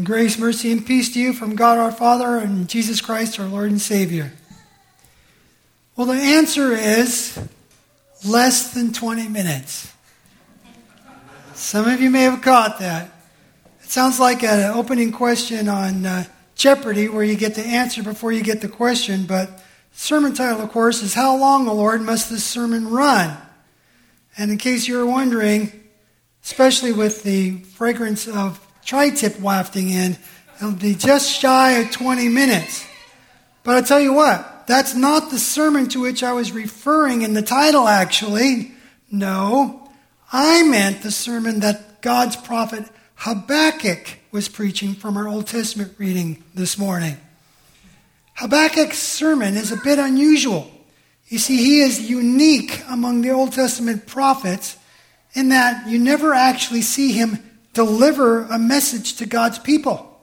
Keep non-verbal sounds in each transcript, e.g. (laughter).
Grace, mercy, and peace to you from God our Father and Jesus Christ our Lord and Savior. Well, the answer is less than 20 minutes. Some of you may have caught that. It sounds like an opening question on uh, Jeopardy where you get the answer before you get the question, but sermon title, of course, is How Long, O Lord, Must This Sermon Run? And in case you were wondering, especially with the fragrance of tri tip wafting in, it'll be just shy of 20 minutes. But I tell you what, that's not the sermon to which I was referring in the title, actually. No, I meant the sermon that God's prophet Habakkuk was preaching from our Old Testament reading this morning. Habakkuk's sermon is a bit unusual. You see, he is unique among the Old Testament prophets in that you never actually see him deliver a message to God's people.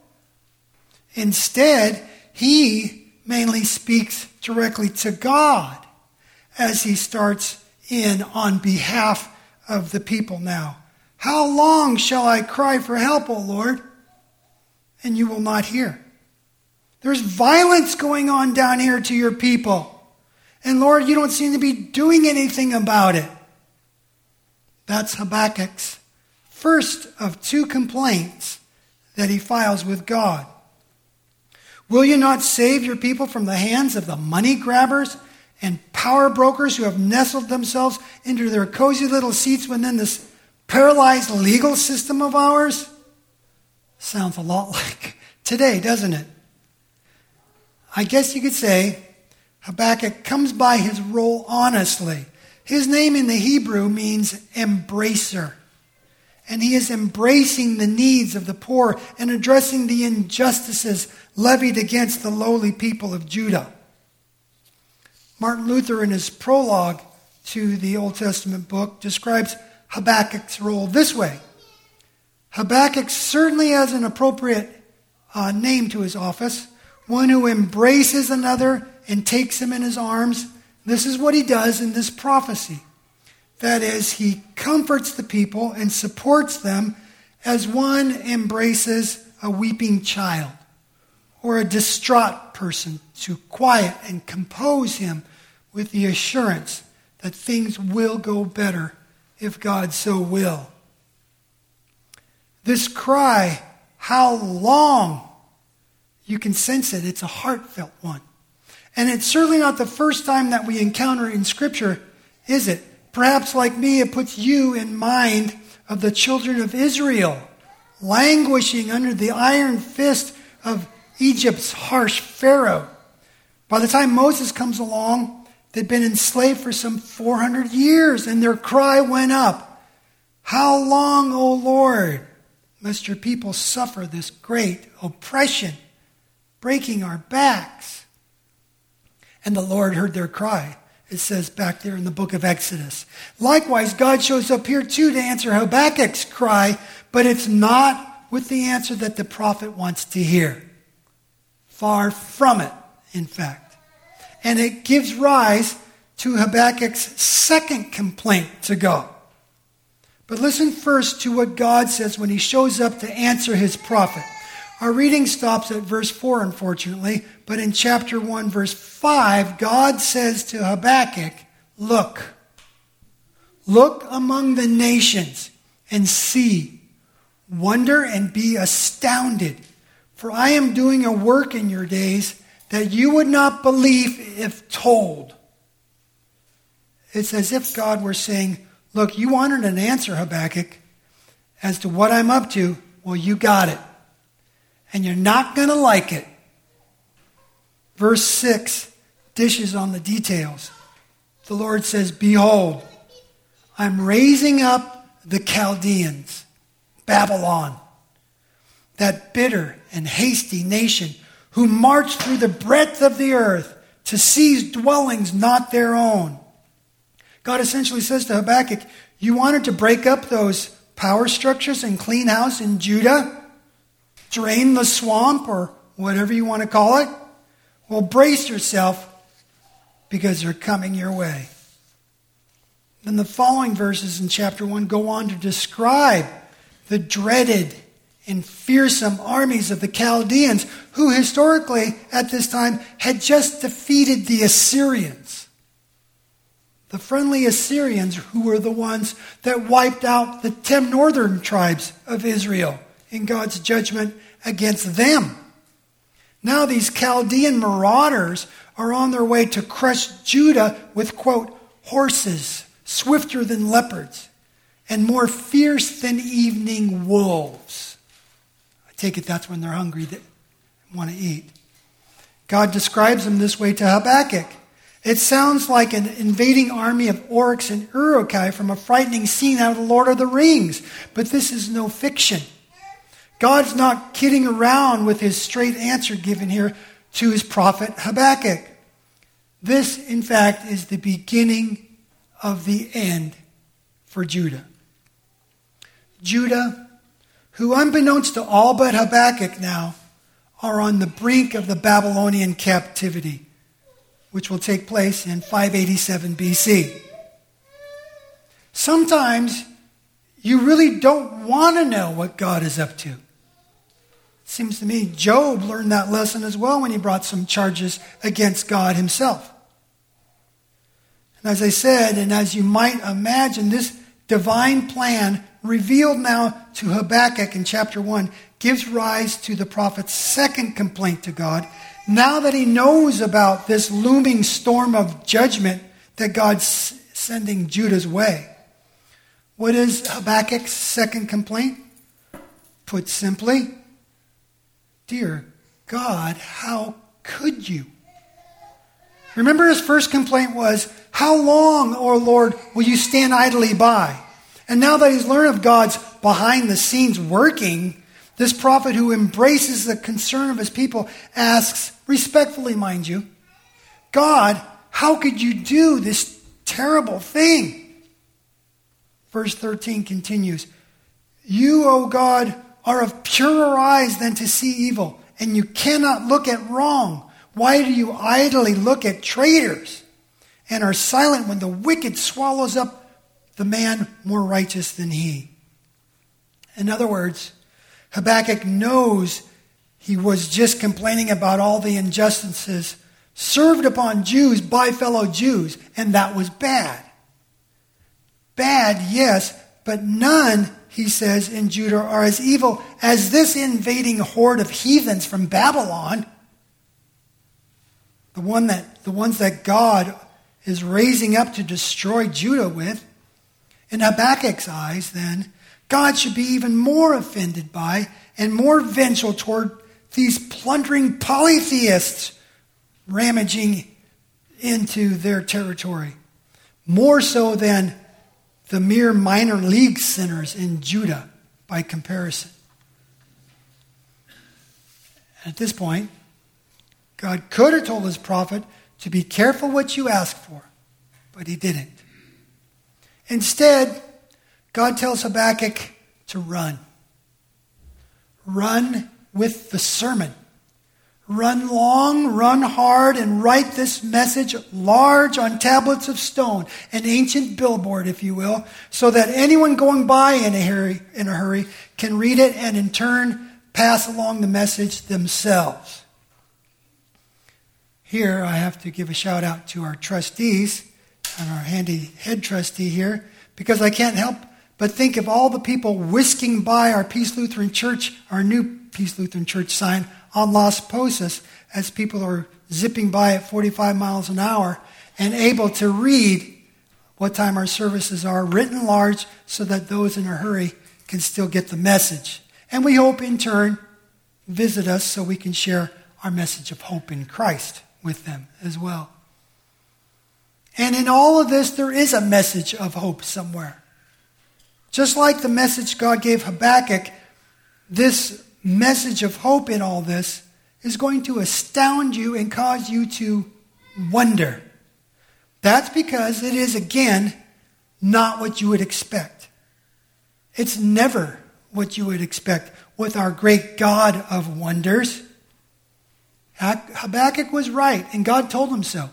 Instead, he mainly speaks directly to God as he starts in on behalf of the people now. How long shall I cry for help, O Lord? And you will not hear. There's violence going on down here to your people. And Lord, you don't seem to be doing anything about it. That's Habakkuk's first of two complaints that he files with God. Will you not save your people from the hands of the money grabbers and power brokers who have nestled themselves into their cozy little seats within this paralyzed legal system of ours? Sounds a lot (laughs) like today, doesn't it? I guess you could say Habakkuk comes by his role honestly. His name in the Hebrew means embracer and he is embracing the needs of the poor and addressing the injustices levied against the lowly people of Judah. Martin Luther, in his prologue to the Old Testament book, describes Habakkuk's role this way Habakkuk certainly has an appropriate uh, name to his office, one who embraces another and takes him in his arms. This is what he does in this prophecy. That is, he comforts the people and supports them as one embraces a weeping child or a distraught person to quiet and compose him with the assurance that things will go better if God so will. This cry, how long? You can sense it. It's a heartfelt one. And it's certainly not the first time that we encounter in Scripture, is it? Perhaps, like me, it puts you in mind of the children of Israel languishing under the iron fist of Egypt's harsh Pharaoh. By the time Moses comes along, they'd been enslaved for some 400 years, and their cry went up How long, O Lord, must your people suffer this great oppression, breaking our backs? And the Lord heard their cry it says back there in the book of Exodus. Likewise, God shows up here too to answer Habakkuk's cry, but it's not with the answer that the prophet wants to hear. Far from it, in fact. And it gives rise to Habakkuk's second complaint to God. But listen first to what God says when he shows up to answer his prophet. Our reading stops at verse 4, unfortunately, but in chapter 1, verse 5, God says to Habakkuk, Look, look among the nations and see, wonder and be astounded, for I am doing a work in your days that you would not believe if told. It's as if God were saying, Look, you wanted an answer, Habakkuk, as to what I'm up to. Well, you got it and you're not going to like it. Verse 6 dishes on the details. The Lord says, Behold, I'm raising up the Chaldeans, Babylon, that bitter and hasty nation who march through the breadth of the earth to seize dwellings not their own. God essentially says to Habakkuk, You wanted to break up those power structures and clean house in Judah? drain the swamp or whatever you want to call it, well, brace yourself because they're coming your way. Then the following verses in chapter 1 go on to describe the dreaded and fearsome armies of the Chaldeans, who historically at this time had just defeated the Assyrians. The friendly Assyrians, who were the ones that wiped out the 10 northern tribes of Israel in God's judgment against them. Now, these Chaldean marauders are on their way to crush Judah with, quote, horses swifter than leopards and more fierce than evening wolves. I take it that's when they're hungry, they want to eat. God describes them this way to Habakkuk. It sounds like an invading army of orcs and Uruk-hai from a frightening scene out of The Lord of the Rings, but this is no fiction. God's not kidding around with his straight answer given here to his prophet Habakkuk. This, in fact, is the beginning of the end for Judah. Judah, who unbeknownst to all but Habakkuk now, are on the brink of the Babylonian captivity, which will take place in 587 BC. Sometimes you really don't want to know what God is up to. Seems to me Job learned that lesson as well when he brought some charges against God himself. And as I said, and as you might imagine, this divine plan revealed now to Habakkuk in chapter 1 gives rise to the prophet's second complaint to God. Now that he knows about this looming storm of judgment that God's sending Judah's way. What is Habakkuk's second complaint? Put simply, Dear God, how could you? Remember his first complaint was, How long, O Lord, will you stand idly by? And now that he's learned of God's behind the scenes working, this prophet who embraces the concern of his people asks, respectfully, mind you, God, how could you do this terrible thing? Verse 13 continues, You, O God, are of purer eyes than to see evil, and you cannot look at wrong. Why do you idly look at traitors and are silent when the wicked swallows up the man more righteous than he? In other words, Habakkuk knows he was just complaining about all the injustices served upon Jews by fellow Jews, and that was bad. Bad, yes, but none he says, in Judah are as evil as this invading horde of heathens from Babylon. The, one that, the ones that God is raising up to destroy Judah with. In Habakkuk's eyes, then, God should be even more offended by and more vengeful toward these plundering polytheists ramaging into their territory. More so than the mere minor league sinners in Judah by comparison. At this point, God could have told his prophet to be careful what you ask for, but he didn't. Instead, God tells Habakkuk to run. Run with the sermon. Run long, run hard, and write this message large on tablets of stone, an ancient billboard, if you will, so that anyone going by in a hurry, in a hurry can read it and in turn pass along the message themselves. Here, I have to give a shout out to our trustees and our handy head trustee here, because I can't help but think of all the people whisking by our Peace Lutheran Church, our new Peace Lutheran Church sign on Las Posas as people are zipping by at 45 miles an hour and able to read what time our services are written large so that those in a hurry can still get the message. And we hope in turn visit us so we can share our message of hope in Christ with them as well. And in all of this, there is a message of hope somewhere. Just like the message God gave Habakkuk, this message of hope in all this is going to astound you and cause you to wonder. That's because it is, again, not what you would expect. It's never what you would expect with our great God of wonders. Habakkuk was right, and God told him so.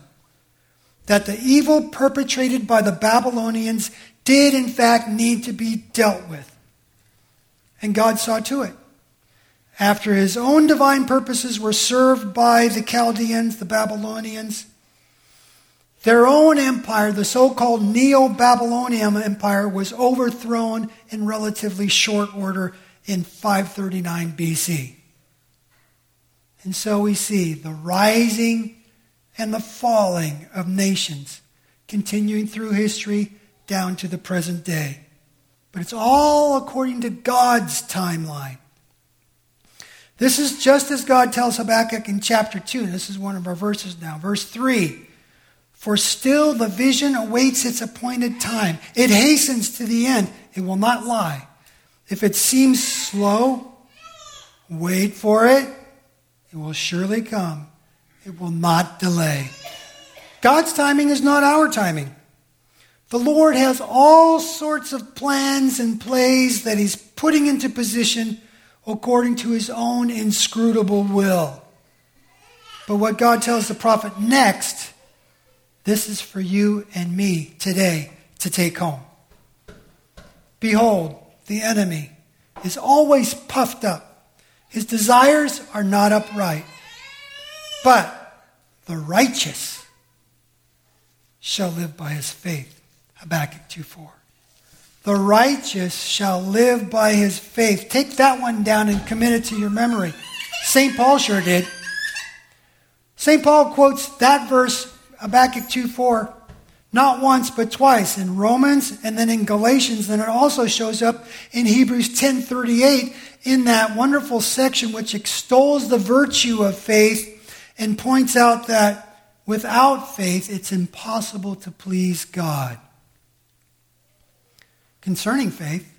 That the evil perpetrated by the Babylonians did, in fact, need to be dealt with. And God saw to it. After his own divine purposes were served by the Chaldeans, the Babylonians, their own empire, the so called Neo Babylonian Empire, was overthrown in relatively short order in 539 BC. And so we see the rising and the falling of nations continuing through history down to the present day. But it's all according to God's timeline. This is just as God tells Habakkuk in chapter 2. This is one of our verses now. Verse 3 For still the vision awaits its appointed time, it hastens to the end, it will not lie. If it seems slow, wait for it, it will surely come, it will not delay. God's timing is not our timing. The Lord has all sorts of plans and plays that He's putting into position according to his own inscrutable will. But what God tells the prophet next, this is for you and me today to take home. Behold, the enemy is always puffed up. His desires are not upright. But the righteous shall live by his faith. Habakkuk 2 4. The righteous shall live by his faith. Take that one down and commit it to your memory. St. Paul sure did. St. Paul quotes that verse, Habakkuk 2 4, not once but twice in Romans and then in Galatians. And it also shows up in Hebrews 10:38 in that wonderful section which extols the virtue of faith and points out that without faith it's impossible to please God concerning faith.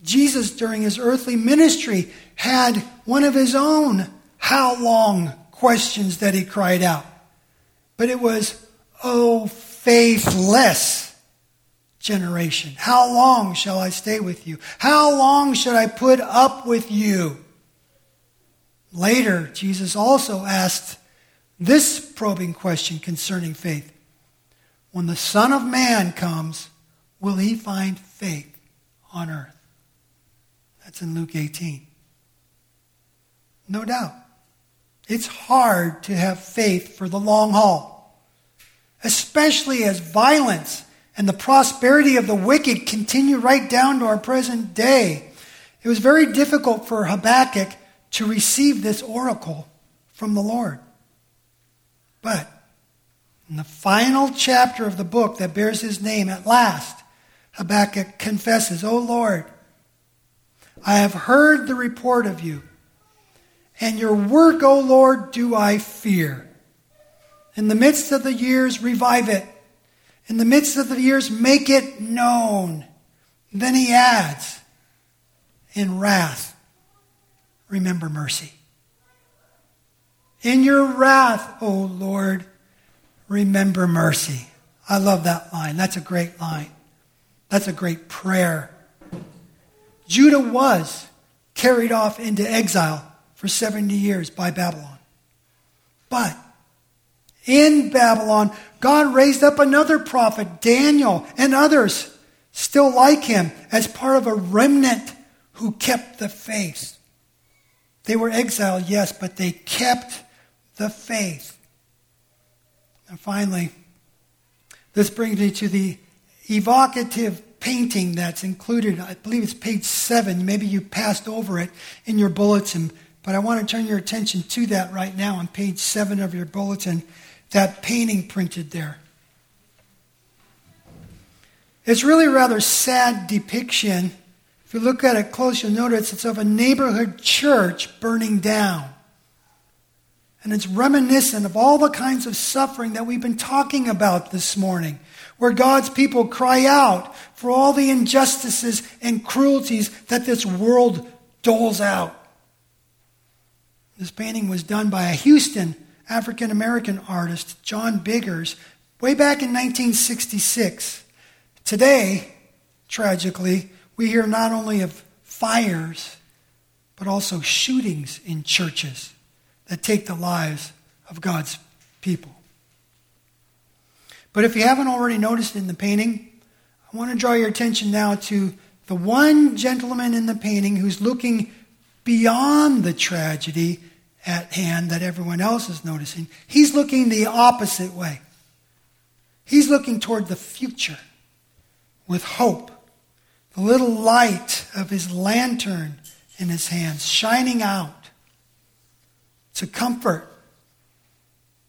Jesus, during his earthly ministry, had one of his own how long questions that he cried out. But it was, oh, faithless generation. How long shall I stay with you? How long should I put up with you? Later, Jesus also asked this probing question concerning faith. When the Son of Man comes, will he find faith on earth? That's in Luke 18. No doubt. It's hard to have faith for the long haul, especially as violence and the prosperity of the wicked continue right down to our present day. It was very difficult for Habakkuk to receive this oracle from the Lord. But in the final chapter of the book that bears his name, at last, Habakkuk confesses, O Lord, I have heard the report of you, and your work, O Lord, do I fear. In the midst of the years, revive it. In the midst of the years, make it known. Then he adds, in wrath, remember mercy. In your wrath, O Lord, remember mercy. I love that line. That's a great line. That's a great prayer. Judah was carried off into exile for 70 years by Babylon. But in Babylon, God raised up another prophet, Daniel, and others still like him as part of a remnant who kept the faith. They were exiled, yes, but they kept the faith. And finally, this brings me to the evocative painting that's included. I believe it's page seven. Maybe you passed over it in your bulletin, but I want to turn your attention to that right now on page seven of your bulletin. That painting printed there. It's really rather sad depiction. If you look at it close, you'll notice it's of a neighborhood church burning down. And it's reminiscent of all the kinds of suffering that we've been talking about this morning where God's people cry out for all the injustices and cruelties that this world doles out. This painting was done by a Houston African American artist, John Biggers, way back in 1966. Today, tragically, we hear not only of fires, but also shootings in churches that take the lives of God's people. But if you haven't already noticed in the painting, I want to draw your attention now to the one gentleman in the painting who's looking beyond the tragedy at hand that everyone else is noticing. He's looking the opposite way. He's looking toward the future with hope. The little light of his lantern in his hands shining out to comfort,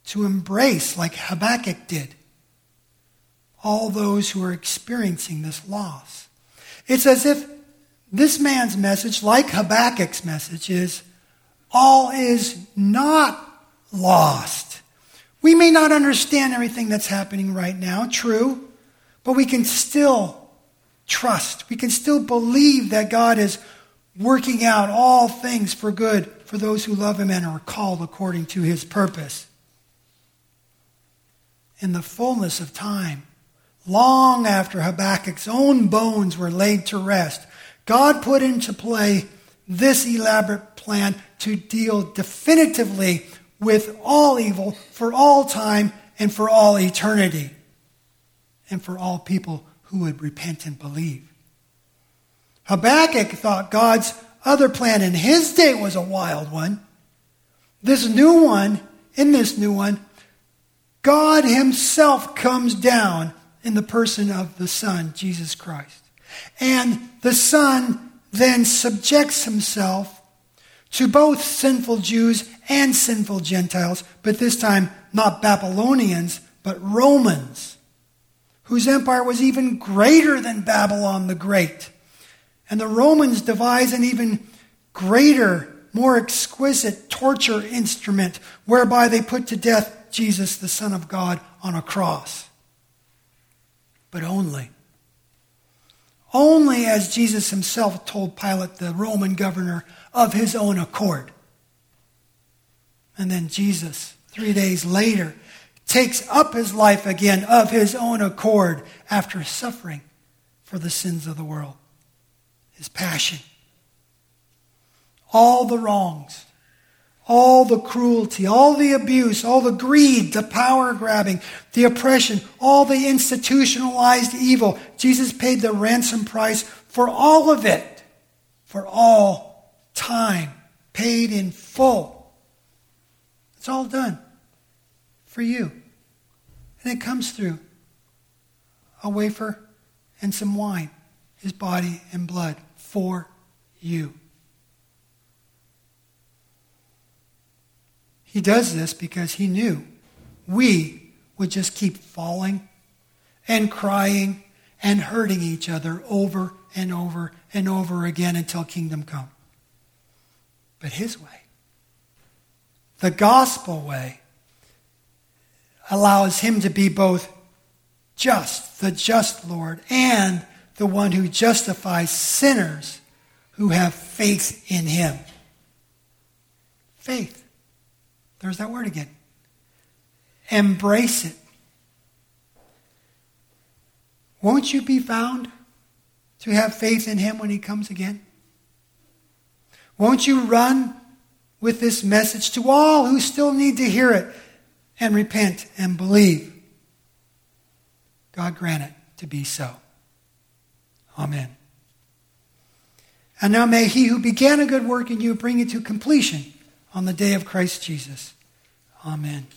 to embrace, like Habakkuk did, all those who are experiencing this loss. It's as if this man's message, like Habakkuk's message, is all is not lost. We may not understand everything that's happening right now, true, but we can still trust. We can still believe that God is working out all things for good for those who love Him and are called according to His purpose. In the fullness of time, long after Habakkuk's own bones were laid to rest, God put into play this elaborate plan to deal definitively with all evil for all time and for all eternity, and for all people who would repent and believe. Habakkuk thought God's other plan in his day was a wild one. This new one, in this new one, God Himself comes down in the person of the Son, Jesus Christ. And the Son then subjects Himself to both sinful Jews and sinful Gentiles, but this time not Babylonians, but Romans, whose empire was even greater than Babylon the Great. And the Romans devise an even greater, more exquisite torture instrument whereby they put to death Jesus, the Son of God, on a cross. But only. Only as Jesus himself told Pilate, the Roman governor, of his own accord. And then Jesus, three days later, takes up his life again of his own accord after suffering for the sins of the world. His passion. All the wrongs, all the cruelty, all the abuse, all the greed, the power grabbing, the oppression, all the institutionalized evil. Jesus paid the ransom price for all of it, for all time paid in full. It's all done for you. And it comes through a wafer and some wine, his body and blood for you. He does this because he knew we would just keep falling and crying and hurting each other over and over and over again until kingdom come but His way. The gospel way allows Him to be both just, the just Lord, and the one who justifies sinners who have faith in Him. Faith. There's that word again. Embrace it. Won't you be found to have faith in Him when He comes again? Won't you run with this message to all who still need to hear it and repent and believe? God grant it to be so. Amen. And now may he who began a good work in you bring it to completion on the day of Christ Jesus. Amen.